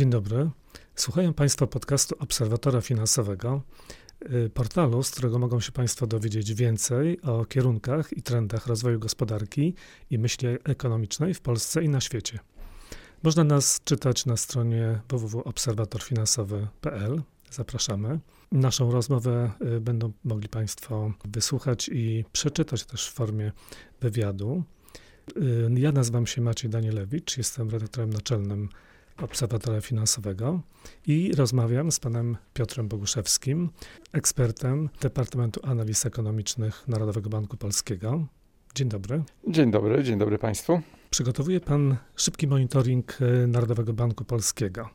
Dzień dobry. Słuchają Państwo podcastu Obserwatora Finansowego, y, portalu, z którego mogą się Państwo dowiedzieć więcej o kierunkach i trendach rozwoju gospodarki i myśli ekonomicznej w Polsce i na świecie. Można nas czytać na stronie www.obserwatorfinansowy.pl. Zapraszamy. Naszą rozmowę y, będą mogli Państwo wysłuchać i przeczytać też w formie wywiadu. Y, ja nazywam się Maciej Danielewicz, jestem redaktorem naczelnym Obserwatora Finansowego i rozmawiam z panem Piotrem Boguszewskim, ekspertem Departamentu Analiz Ekonomicznych Narodowego Banku Polskiego. Dzień dobry. Dzień dobry, dzień dobry Państwu. Przygotowuje pan szybki monitoring y, Narodowego Banku Polskiego.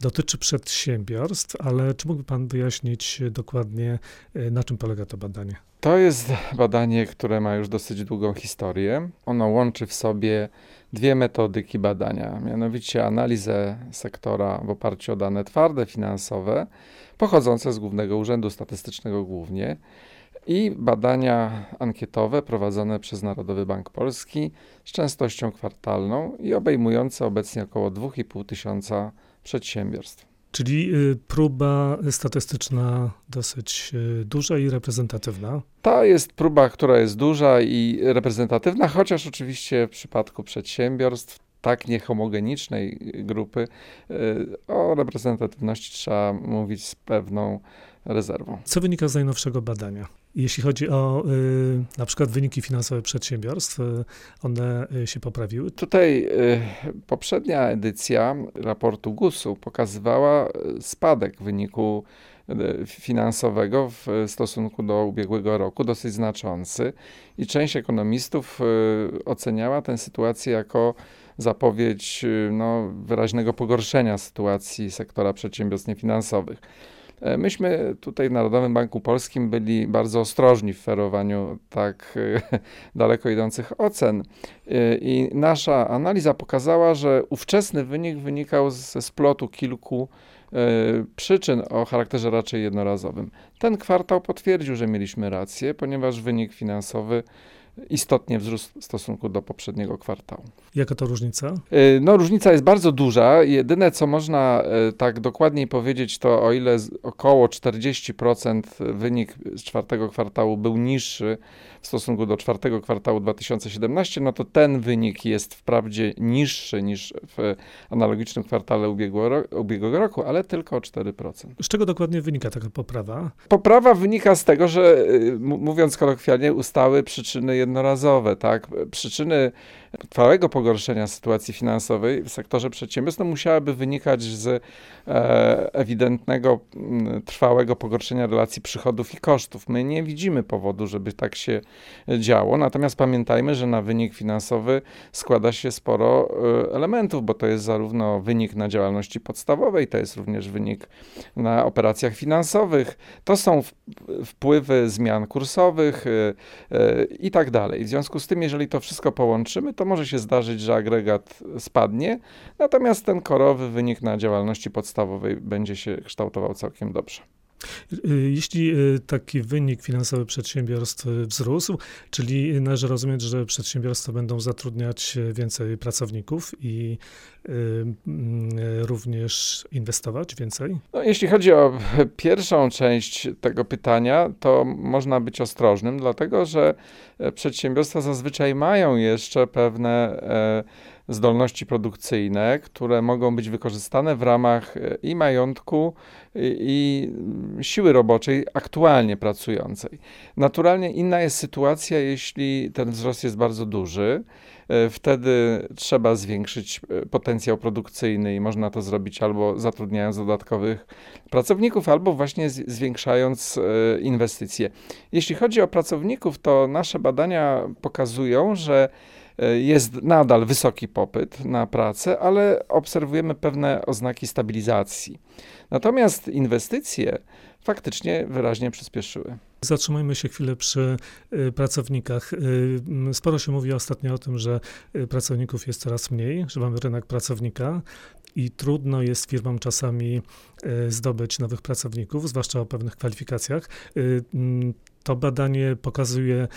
Dotyczy przedsiębiorstw, ale czy mógłby pan wyjaśnić dokładnie, y, na czym polega to badanie? To jest badanie, które ma już dosyć długą historię. Ono łączy w sobie dwie metodyki badania, mianowicie analizę sektora w oparciu o dane twarde finansowe, pochodzące z Głównego Urzędu Statystycznego głównie, i badania ankietowe prowadzone przez Narodowy Bank Polski z częstością kwartalną i obejmujące obecnie około 2,5 tysiąca przedsiębiorstw. Czyli y, próba statystyczna dosyć y, duża i reprezentatywna. To jest próba, która jest duża i reprezentatywna, chociaż oczywiście w przypadku przedsiębiorstw tak niehomogenicznej grupy y, o reprezentatywności trzeba mówić z pewną rezerwą. Co wynika z najnowszego badania? Jeśli chodzi o y, na przykład wyniki finansowe przedsiębiorstw, y, one y, się poprawiły? Tutaj poprzednia edycja raportu GUS-u pokazywała spadek wyniku finansowego w stosunku do ubiegłego roku, dosyć znaczący i część ekonomistów oceniała tę sytuację jako zapowiedź no, wyraźnego pogorszenia sytuacji sektora przedsiębiorstw niefinansowych. E, myśmy tutaj w Narodowym Banku Polskim byli bardzo ostrożni w ferowaniu tak e, daleko idących ocen e, i nasza analiza pokazała, że ówczesny wynik wynikał ze splotu kilku przyczyn o charakterze raczej jednorazowym. Ten kwartał potwierdził, że mieliśmy rację, ponieważ wynik finansowy istotnie wzrósł w stosunku do poprzedniego kwartału. Jaka to różnica? Y, no, różnica jest bardzo duża. Jedyne, co można y, tak dokładniej powiedzieć, to o ile około 40% wynik z czwartego kwartału był niższy w stosunku do czwartego kwartału 2017, no to ten wynik jest wprawdzie niższy niż w analogicznym kwartale ubiegłego, roku, ale tylko o 4%. Z czego dokładnie wynika taka poprawa? Poprawa wynika z tego, że y, mówiąc kolokwialnie, ustały przyczyny jednorazowe, tak? Przyczyny trwałego pogorszenia sytuacji finansowej w sektorze przedsiębiorstw no, musiałaby wynikać z e, ewidentnego, m, trwałego pogorszenia relacji przychodów i kosztów. My nie widzimy powodu, żeby tak się działo, natomiast pamiętajmy, że na wynik finansowy składa się sporo e, elementów, bo to jest zarówno wynik na działalności podstawowej, to jest również wynik na operacjach finansowych, to są wpływy zmian kursowych e, i tak dalej. W związku z tym, jeżeli to wszystko połączymy, to może się zdarzyć, że agregat spadnie, natomiast ten korowy wynik na działalności podstawowej będzie się kształtował całkiem dobrze. Y, jeśli y, taki wynik finansowy przedsiębiorstw wzrósł, czyli należy rozumieć, że przedsiębiorstwa będą zatrudniać więcej pracowników i y, mm, również inwestować więcej? No, jeśli chodzi o pierwszą część tego pytania, to można być ostrożnym, dlatego że przedsiębiorstwa zazwyczaj mają jeszcze pewne e, zdolności produkcyjne, które mogą być wykorzystane w ramach e, i majątku, i, siły roboczej aktualnie pracującej. Naturalnie inna jest sytuacja, jeśli ten wzrost jest bardzo duży. E, wtedy trzeba zwiększyć e, potencjał produkcyjny i można to zrobić albo zatrudniając dodatkowych pracowników, albo właśnie zwiększając inwestycje. Jeśli chodzi o pracowników, to nasze badania pokazują, że jest nadal wysoki popyt na pracę, ale obserwujemy pewne oznaki stabilizacji. Natomiast inwestycje faktycznie wyraźnie przyspieszyły. Zatrzymajmy się chwilę przy y, pracownikach. Y, sporo się mówi ostatnio o tym, że y, pracowników jest coraz mniej, że mamy rynek pracownika i trudno jest firmom czasami zdobyć nowych pracowników, zwłaszcza o pewnych kwalifikacjach. To badanie pokazuje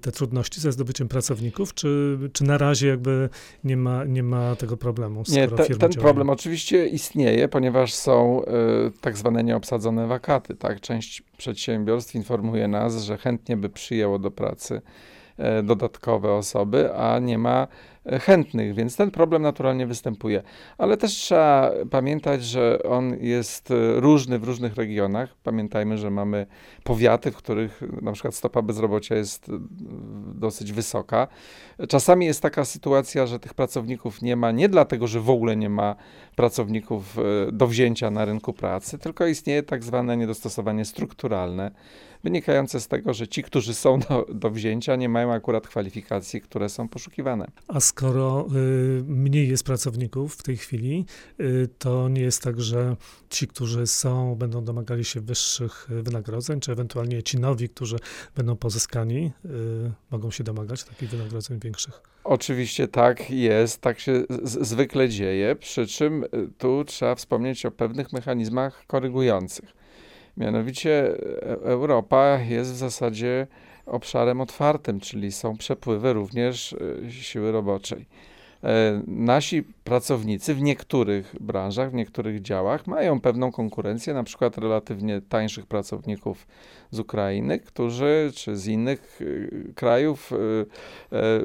te trudności ze zdobyciem pracowników, czy, czy na razie jakby nie ma, nie ma tego problemu? Nie, te, ten działają? problem oczywiście istnieje, ponieważ są y, tak zwane nieobsadzone wakaty. Tak? Część przedsiębiorstw informuje nas, że chętnie by przyjęło do pracy y, dodatkowe osoby, a nie ma chętnych, więc ten problem naturalnie występuje. Ale też trzeba pamiętać, że on jest e, różny w różnych regionach. Pamiętajmy, że mamy powiaty, w których na przykład stopa bezrobocia jest e, dosyć wysoka. Czasami jest taka sytuacja, że tych pracowników nie ma nie dlatego, że w ogóle nie ma pracowników e, do wzięcia na rynku pracy, tylko istnieje tak zwane niedostosowanie strukturalne wynikające z tego, że ci, którzy są do, do wzięcia, nie mają akurat kwalifikacji, które są poszukiwane. A skoro y, mniej jest pracowników w tej chwili, y, to nie jest tak, że ci, którzy są, będą domagali się wyższych wynagrodzeń, czy ewentualnie ci nowi, którzy będą pozyskani, y, mogą się domagać takich wynagrodzeń większych? Oczywiście tak jest, tak się zwykle dzieje, przy czym y, tu trzeba wspomnieć o pewnych mechanizmach korygujących. Mianowicie e, Europa jest w zasadzie obszarem otwartym, czyli są przepływy również e, siły roboczej. E, nasi pracownicy w niektórych branżach, w niektórych działach mają pewną konkurencję, na przykład relatywnie tańszych pracowników z Ukrainy, którzy, czy z innych krajów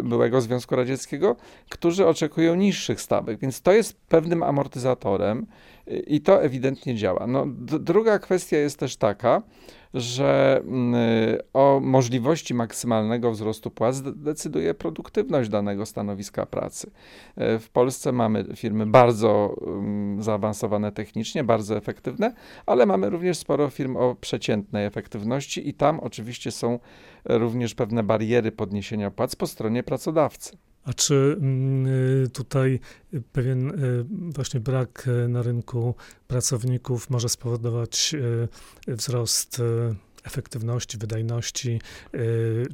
byłego Związku Radzieckiego, którzy oczekują niższych stawek. Więc to jest pewnym amortyzatorem i to ewidentnie działa. No, druga kwestia jest też taka, że mm, o możliwości maksymalnego wzrostu płac decyduje produktywność danego stanowiska pracy. W Polsce mamy firmy bardzo mm, zaawansowane technicznie, bardzo efektywne, ale mamy również sporo firm o przeciętnej efektywności i tam oczywiście są również pewne bariery podniesienia płac po stronie pracodawcy. A czy mm, y, tutaj pewien y, właśnie brak na rynku pracowników może spowodować wzrost efektywności, wydajności,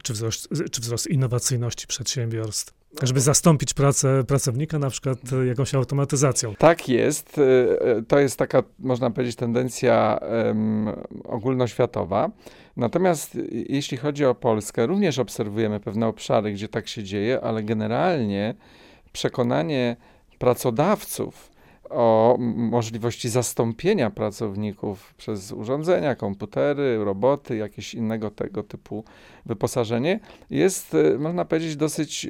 czy wzrost, czy wzrost innowacyjności przedsiębiorstw? Żeby zastąpić pracę pracownika na przykład jakąś automatyzacją. Tak jest. To jest taka, można powiedzieć, tendencja um, ogólnoświatowa. Natomiast jeśli chodzi o Polskę, również obserwujemy pewne obszary, gdzie tak się dzieje, ale generalnie przekonanie pracodawców, o możliwości zastąpienia pracowników przez urządzenia, komputery, roboty, jakieś innego tego typu wyposażenie, jest, e, można powiedzieć, dosyć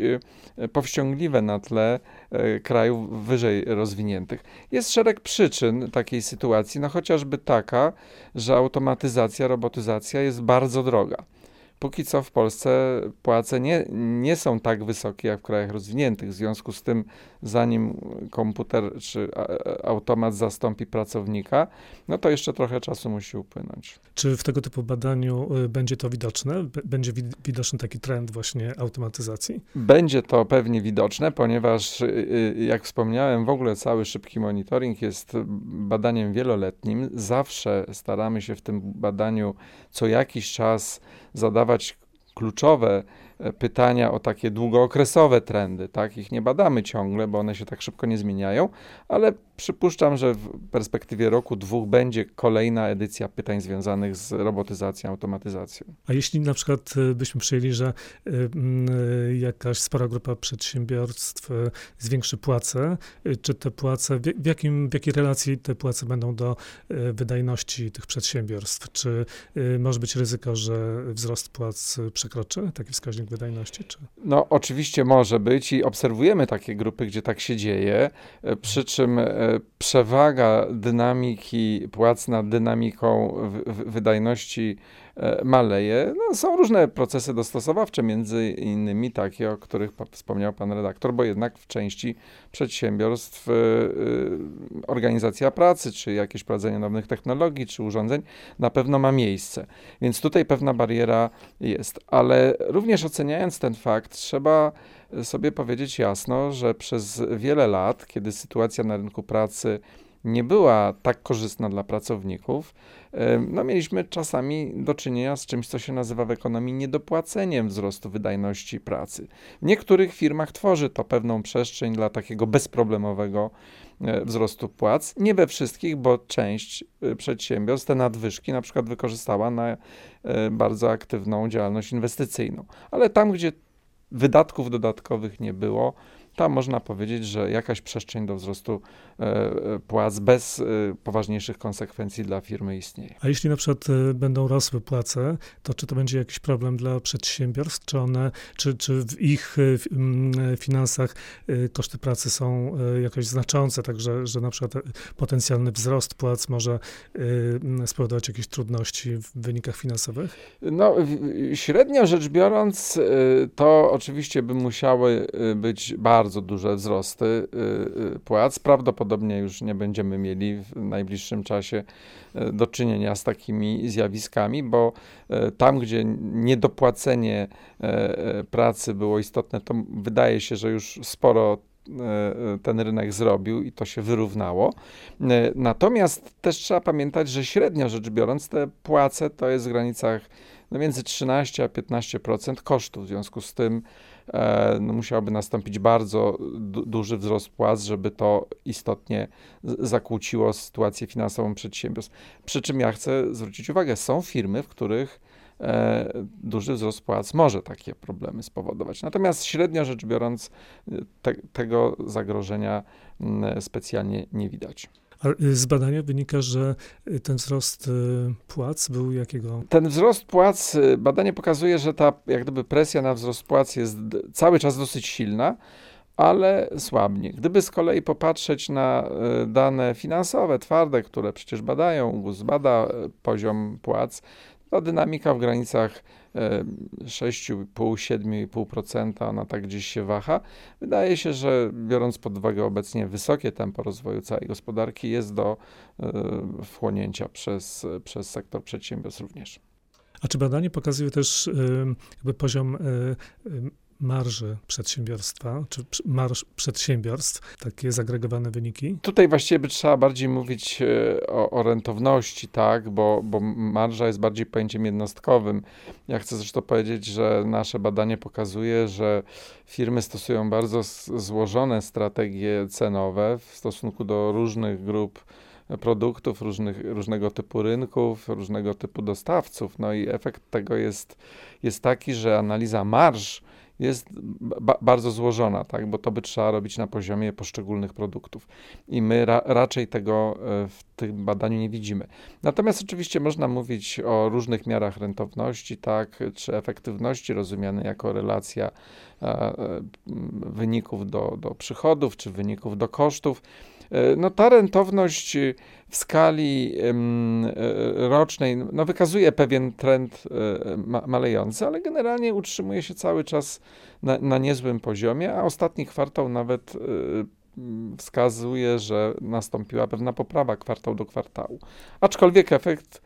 e, powściągliwe na tle e, krajów wyżej rozwiniętych. Jest szereg przyczyn takiej sytuacji, no chociażby taka, że automatyzacja, robotyzacja jest bardzo droga. Póki co w Polsce płace nie, nie są tak wysokie jak w krajach rozwiniętych. W związku z tym, zanim komputer czy automat zastąpi pracownika, no to jeszcze trochę czasu musi upłynąć. Czy w tego typu badaniu y, będzie to widoczne? Będzie widoczny taki trend właśnie automatyzacji? Będzie to pewnie widoczne, ponieważ y, y, jak wspomniałem, w ogóle cały szybki monitoring jest badaniem wieloletnim. Zawsze staramy się w tym badaniu co jakiś czas zadawać kluczowe e, pytania o takie długookresowe trendy. Tak? Ich nie badamy ciągle, bo one się tak szybko nie zmieniają, ale przypuszczam, że w perspektywie roku, dwóch będzie kolejna edycja pytań związanych z robotyzacją, automatyzacją. A jeśli na przykład e, byśmy przyjęli, że e, jakaś spora grupa przedsiębiorstw zwiększy płace, czy te płace, w, jakim, w jakiej relacji te płace będą do wydajności tych przedsiębiorstw? Czy może być ryzyko, że wzrost płac przekroczy taki wskaźnik wydajności? Czy? No, oczywiście może być i obserwujemy takie grupy, gdzie tak się dzieje, e, przy czym e, przewaga dynamiki płac nad dynamiką wydajności maleje. No, są różne procesy dostosowawcze, między innymi takie, o których wspomniał pan redaktor, bo jednak w części przedsiębiorstw e, e, organizacja pracy, czy jakieś prowadzenie nowych technologii, czy urządzeń na pewno ma miejsce. Więc tutaj pewna bariera jest. Ale również oceniając ten fakt, trzeba sobie powiedzieć jasno, że przez wiele lat, kiedy sytuacja na rynku pracy nie była tak korzystna dla pracowników, no mieliśmy czasami do czynienia z czymś, co się nazywa w ekonomii niedopłaceniem wzrostu wydajności pracy. W niektórych firmach tworzy to pewną przestrzeń dla takiego bezproblemowego e, wzrostu płac. Nie we wszystkich, bo część e, przedsiębiorstw te nadwyżki na przykład wykorzystała na e, bardzo aktywną działalność inwestycyjną. Ale tam, gdzie wydatków dodatkowych nie było, tam można powiedzieć, że jakaś przestrzeń do wzrostu e, e, płac bez e, poważniejszych konsekwencji dla firmy istnieje. A jeśli na przykład będą rosły płace, to czy to będzie jakiś problem dla przedsiębiorstw, czy one, czy, czy w ich finansach koszty pracy są jakoś znaczące, także że na przykład potencjalny wzrost płac może spowodować jakieś trudności w wynikach finansowych? No, średnio rzecz biorąc, to oczywiście by musiały być bardzo bardzo duże wzrosty y, y, płac. Prawdopodobnie już nie będziemy mieli w najbliższym czasie y, do czynienia z takimi zjawiskami, bo tam, gdzie niedopłacenie pracy było istotne, to wydaje się, że już sporo ten rynek zrobił i to się wyrównało. Natomiast też trzeba pamiętać, że średnio rzecz biorąc, te płace to jest w granicach no między 13 a 15% kosztów. W związku z tym e, no musiałby nastąpić bardzo du duży wzrost płac, żeby to istotnie zakłóciło sytuację finansową przedsiębiorstw. Przy czym ja chcę zwrócić uwagę, są firmy, w których e, duży wzrost płac może takie problemy spowodować. Natomiast średnio rzecz biorąc, te, tego zagrożenia specjalnie nie widać. Y, z badania wynika, że y, ten wzrost y, płac był jakiego? Ten wzrost płac, badanie pokazuje, że ta jak gdyby presja na wzrost płac jest cały czas dosyć silna, ale słabnie. Gdyby z kolei popatrzeć na dane finansowe, twarde, które przecież badają, GUS bada poziom płac, to dynamika w granicach 6,5-7,5% ona tak gdzieś się waha. Wydaje się, że biorąc pod uwagę obecnie wysokie tempo rozwoju całej gospodarki, jest do e, wchłonięcia przez, przez sektor przedsiębiorstw również. A czy badanie pokazuje też jakby poziom e, marży przedsiębiorstwa, czy marż przedsiębiorstw, takie zagregowane wyniki? Tutaj właściwie by trzeba bardziej mówić e, o, o rentowności, tak, bo, bo marża jest bardziej pojęciem jednostkowym. Ja chcę zresztą powiedzieć, że nasze badanie pokazuje, że firmy stosują bardzo złożone strategie cenowe w stosunku do różnych grup produktów, różnych, różnego typu rynków, różnego typu dostawców. No i efekt tego jest, jest taki, że analiza marż jest ba bardzo złożona, tak? bo to by trzeba robić na poziomie poszczególnych produktów. I my ra raczej tego e, w tym badaniu nie widzimy. Natomiast oczywiście można mówić o różnych miarach rentowności, tak, czy efektywności rozumianej jako relacja e, e, wyników do, do przychodów, czy wyników do kosztów. E, no ta rentowność w skali e, rocznej no, wykazuje pewien trend e, malejący, ale generalnie utrzymuje się cały czas na, na niezłym poziomie, a ostatni kwartał nawet wskazuje, że nastąpiła pewna poprawa kwartał do kwartału. Aczkolwiek efekt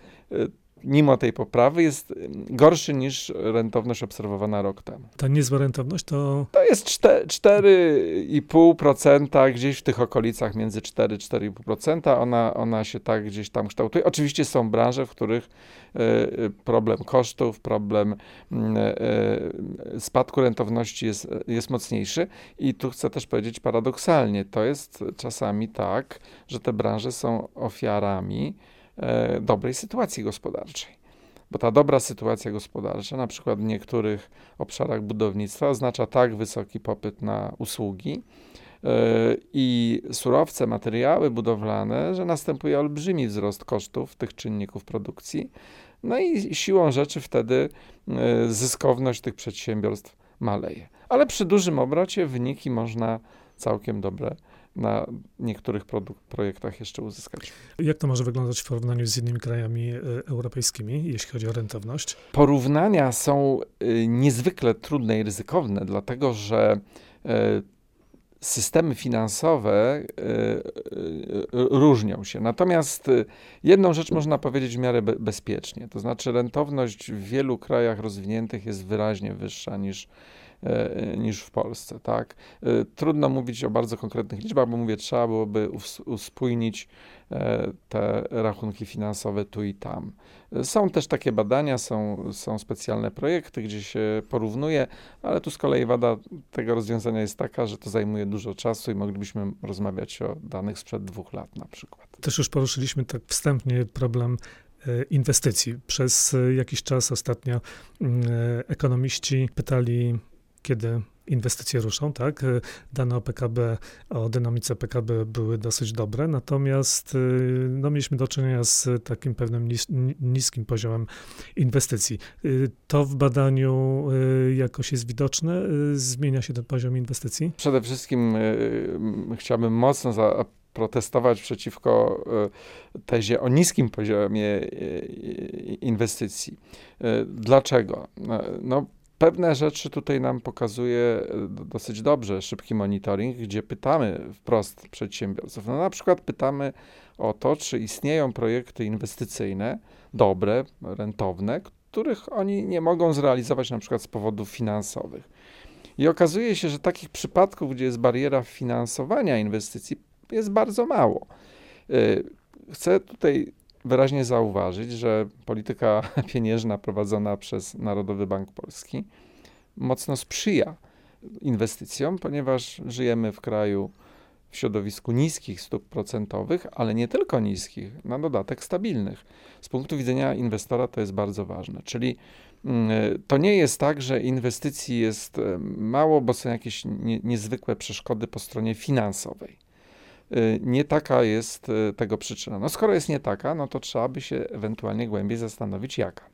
mimo tej poprawy jest gorszy niż rentowność obserwowana rok temu. Ta niezła rentowność to... To jest 4,5%, gdzieś w tych okolicach między 4-4,5%. Ona, ona się tak gdzieś tam kształtuje. Oczywiście są branże, w których e, problem kosztów, problem e, spadku rentowności jest, jest mocniejszy. I tu chcę też powiedzieć paradoksalnie, to jest czasami tak, że te branże są ofiarami E, dobrej sytuacji gospodarczej. Bo ta dobra sytuacja gospodarcza, na przykład w niektórych obszarach budownictwa, oznacza tak wysoki popyt na usługi e, i surowce, materiały budowlane, że następuje olbrzymi wzrost kosztów tych czynników produkcji. No i siłą rzeczy wtedy e, zyskowność tych przedsiębiorstw maleje. Ale przy dużym obrocie wyniki można całkiem dobre na niektórych projektach jeszcze uzyskać. Jak to może wyglądać w porównaniu z innymi krajami e, europejskimi, jeśli chodzi o rentowność? Porównania są e, niezwykle trudne i ryzykowne, dlatego że e, systemy finansowe różnią się. Natomiast jedną rzecz można powiedzieć w miarę bezpiecznie, to znaczy rentowność w wielu krajach rozwiniętych jest wyraźnie wyższa niż niż w Polsce, tak? Trudno mówić o bardzo konkretnych liczbach, bo mówię, trzeba byłoby uspójnić te rachunki finansowe tu i tam. Są też takie badania, są, są specjalne projekty, gdzie się porównuje, ale tu z kolei wada tego rozwiązania jest taka, że to zajmuje dużo czasu i moglibyśmy rozmawiać o danych sprzed dwóch lat na przykład. Też już poruszyliśmy tak wstępnie problem e, inwestycji. Przez e, jakiś czas ostatnio mm, e, ekonomiści pytali, kiedy inwestycje ruszą, tak? Dane o PKB, o dynamice PKB były dosyć dobre, natomiast no, mieliśmy do czynienia z takim pewnym nis niskim poziomem inwestycji. To w badaniu jakoś jest widoczne? Zmienia się ten poziom inwestycji? Przede wszystkim chciałbym mocno za protestować przeciwko tezie o niskim poziomie inwestycji. Dlaczego? No, Pewne rzeczy tutaj nam pokazuje e, dosyć dobrze szybki monitoring, gdzie pytamy wprost przedsiębiorców. No na przykład pytamy o to, czy istnieją projekty inwestycyjne dobre, rentowne, których oni nie mogą zrealizować na przykład z powodów finansowych. I okazuje się, że takich przypadków, gdzie jest bariera finansowania inwestycji, jest bardzo mało. E, chcę tutaj wyraźnie zauważyć, że polityka pieniężna prowadzona przez Narodowy Bank Polski mocno sprzyja inwestycjom, ponieważ żyjemy w kraju w środowisku niskich stóp procentowych, ale nie tylko niskich, na dodatek stabilnych. Z punktu widzenia inwestora to jest bardzo ważne. Czyli mm, to nie jest tak, że inwestycji jest e, mało, bo są jakieś nie, niezwykłe przeszkody po stronie finansowej. Y, nie taka jest y, tego przyczyna. No skoro jest nie taka, no to trzeba by się ewentualnie głębiej zastanowić, jaka.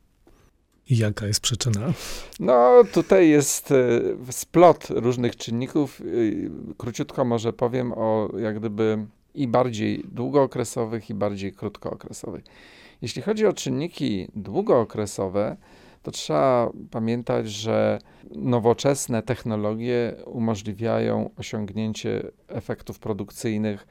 I jaka jest przyczyna? No, tutaj jest y, splot różnych czynników. Króciutko może powiem o jak gdyby i bardziej długookresowych, i bardziej krótkookresowych. Jeśli chodzi o czynniki długookresowe, to trzeba pamiętać, że nowoczesne technologie umożliwiają osiągnięcie efektów produkcyjnych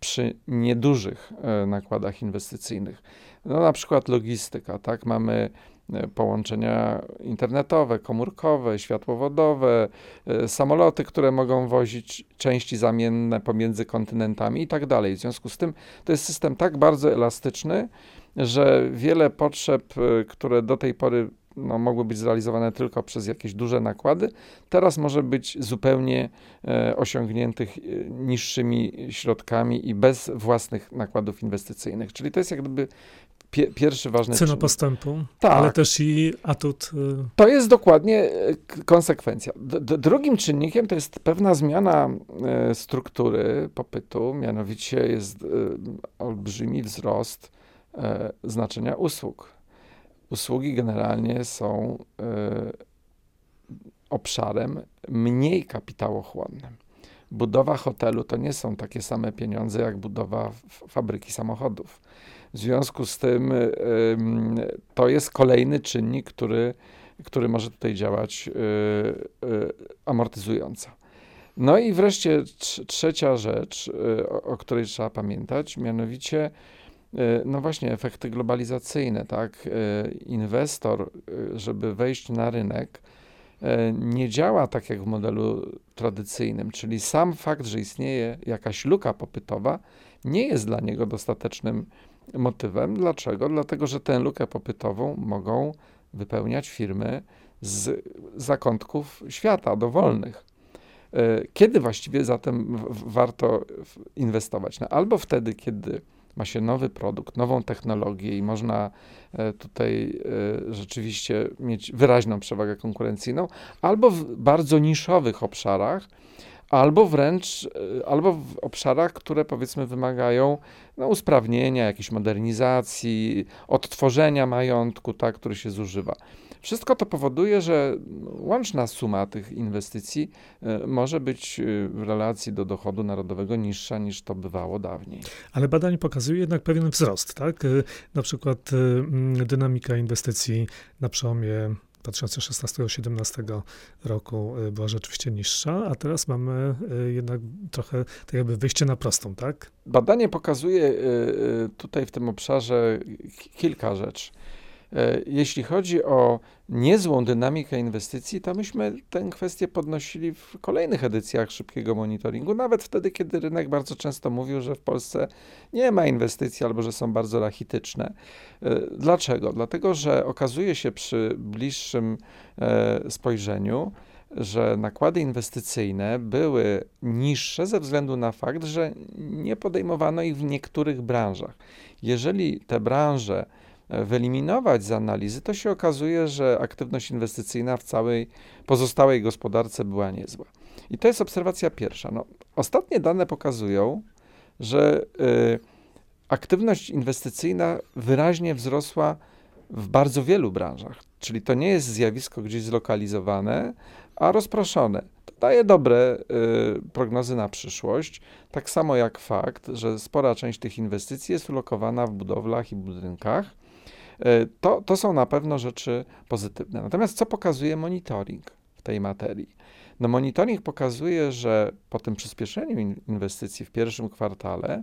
przy niedużych e, nakładach inwestycyjnych. No, na przykład logistyka, tak? Mamy e, połączenia internetowe, komórkowe, światłowodowe, e, samoloty, które mogą wozić części zamienne pomiędzy kontynentami i tak dalej. W związku z tym to jest system tak bardzo elastyczny, że wiele potrzeb, które do tej pory no, mogły być zrealizowane tylko przez jakieś duże nakłady, teraz może być zupełnie e, osiągniętych e, niższymi środkami i bez własnych nakładów inwestycyjnych. Czyli to jest jak gdyby pie, pierwszy ważny Cena czynnik. postępu, tak. ale też i atut. Y to jest dokładnie e, konsekwencja. D drugim czynnikiem to jest pewna zmiana struktury popytu, mianowicie jest olbrzymi wzrost znaczenia usług usługi generalnie są y, obszarem mniej kapitałochłonnym. Budowa hotelu to nie są takie same pieniądze jak budowa fabryki samochodów. W związku z tym y, to jest kolejny czynnik, który, który może tutaj działać amortyzująco. No i wreszcie trzecia rzecz, o, której trzeba pamiętać, mianowicie E, no właśnie, efekty globalizacyjne, tak? E, inwestor, e, żeby wejść na rynek, nie działa tak jak w modelu tradycyjnym, czyli sam fakt, że istnieje jakaś luka popytowa, nie jest dla niego dostatecznym motywem. Dlaczego? Dlatego, że tę lukę popytową mogą wypełniać firmy z zakątków świata, dowolnych. Kiedy właściwie zatem warto inwestować? No, albo wtedy, kiedy ma się nowy produkt, nową technologię i można e, tutaj e, rzeczywiście mieć wyraźną przewagę konkurencyjną, albo w bardzo niszowych obszarach, albo wręcz, e, albo w obszarach, które powiedzmy wymagają no, usprawnienia, jakiejś modernizacji, odtworzenia majątku, tak, który się zużywa. Wszystko to powoduje, że łączna suma tych inwestycji e, może być e, w relacji do dochodu narodowego niższa niż to bywało dawniej. Ale badanie pokazuje jednak pewien wzrost, tak? E, na przykład dynamika inwestycji na przełomie 2016-2017 roku była rzeczywiście niższa, a teraz mamy jednak trochę tak jakby wyjście na prostą, tak? Badanie pokazuje tutaj w tym obszarze kilka rzeczy. E, jeśli chodzi o niezłą dynamikę inwestycji, to myśmy tę kwestię podnosili w kolejnych edycjach szybkiego monitoringu, nawet wtedy, kiedy rynek bardzo często mówił, że w Polsce nie ma inwestycji albo że są bardzo rachityczne. E, dlaczego? Dlatego, że okazuje się przy bliższym e, spojrzeniu, że nakłady inwestycyjne były niższe ze względu na fakt, że nie podejmowano ich w niektórych branżach. Jeżeli te branże wyeliminować z analizy, to się okazuje, że aktywność inwestycyjna w całej pozostałej gospodarce była niezła. I to jest obserwacja pierwsza. No, ostatnie dane pokazują, że y, aktywność inwestycyjna wyraźnie wzrosła w bardzo wielu branżach. Czyli to nie jest zjawisko gdzieś zlokalizowane, a rozproszone. To daje dobre y, prognozy na przyszłość, tak samo jak fakt, że spora część tych inwestycji jest ulokowana w budowlach i budynkach, to, to są na pewno rzeczy pozytywne. Natomiast co pokazuje monitoring w tej materii? No monitoring pokazuje, że po tym przyspieszeniu inwestycji w pierwszym kwartale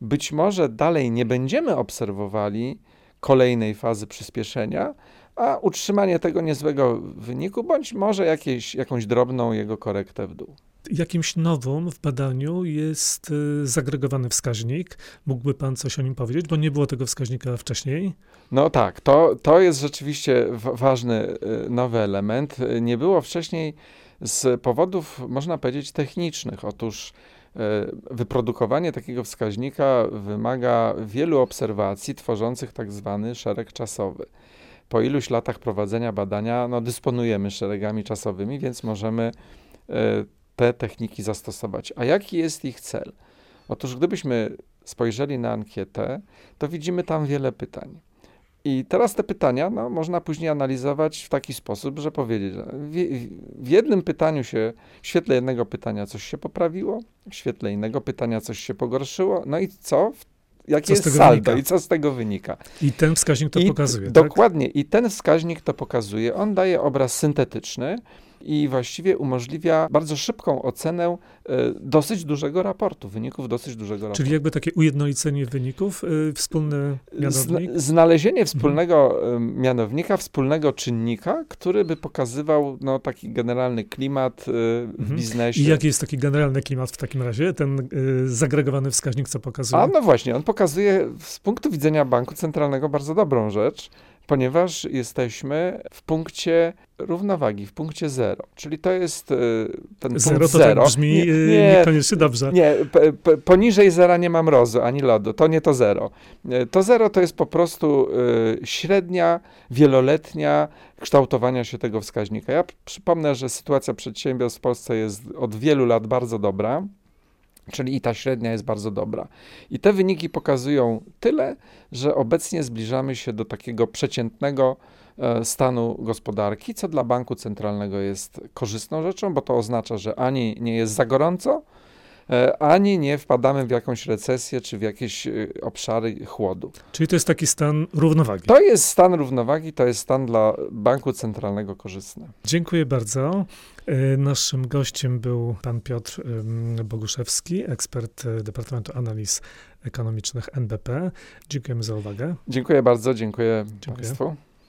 być może dalej nie będziemy obserwowali kolejnej fazy przyspieszenia, a utrzymanie tego niezłego wyniku, bądź może jakieś, jakąś drobną jego korektę w dół. Jakimś nowym w badaniu jest y, zagregowany wskaźnik. Mógłby pan coś o nim powiedzieć, bo nie było tego wskaźnika wcześniej? No tak, to, to jest rzeczywiście ważny y, nowy element. Nie było wcześniej z powodów, można powiedzieć, technicznych. Otóż y, wyprodukowanie takiego wskaźnika wymaga wielu obserwacji tworzących tak zwany szereg czasowy. Po iluś latach prowadzenia badania no, dysponujemy szeregami czasowymi, więc możemy te techniki zastosować. A jaki jest ich cel? Otóż, gdybyśmy spojrzeli na ankietę, to widzimy tam wiele pytań. I teraz te pytania no, można później analizować w taki sposób, że powiedzieć, że w, w, jednym pytaniu się, w świetle jednego pytania coś się poprawiło, w świetle innego pytania coś się pogorszyło, no i co? Jakie co jest saldo wynika? i co z tego wynika? I ten wskaźnik to I, pokazuje. Dokładnie. Tak? I ten wskaźnik to pokazuje. On daje obraz syntetyczny, i właściwie umożliwia bardzo szybką ocenę e, dosyć dużego raportu, wyników dosyć dużego raportu. Czyli jakby takie ujednolicenie wyników, e, wspólny mianownik? znalezienie wspólnego mhm. mianownika, wspólnego czynnika, który by pokazywał no, taki generalny klimat e, w mhm. biznesie. I jaki jest taki generalny klimat w takim razie? Ten zagregowany wskaźnik, co pokazuje? A no właśnie, on pokazuje z punktu widzenia banku centralnego bardzo dobrą rzecz, ponieważ jesteśmy w punkcie równowagi, w punkcie zero. Czyli to jest e, ten zero punkt to zero. Tak brzmi nie, e, nie, niekoniecznie dobrze. Nie, poniżej zera nie ma mrozu ani lodu. To nie to zero. E, to zero to jest po prostu średnia, wieloletnia kształtowania się tego wskaźnika. Ja przypomnę, że sytuacja przedsiębiorstw w Polsce jest od wielu lat bardzo dobra. Czyli i ta średnia jest bardzo dobra. I te wyniki pokazują tyle, że obecnie zbliżamy się do takiego przeciętnego e, stanu gospodarki, co dla banku centralnego jest korzystną rzeczą, bo to oznacza, że ani nie jest za gorąco, ani nie wpadamy w jakąś recesję czy w jakieś e, obszary chłodu. Czyli to jest taki stan równowagi. To jest stan równowagi, to jest stan dla banku centralnego korzystny. Dziękuję bardzo. E, naszym gościem był pan Piotr Boguszewski, ekspert e, Departamentu Analiz Ekonomicznych NBP. Dziękujemy za uwagę. Dziękuję bardzo, dziękuję, dziękuję. Państwu.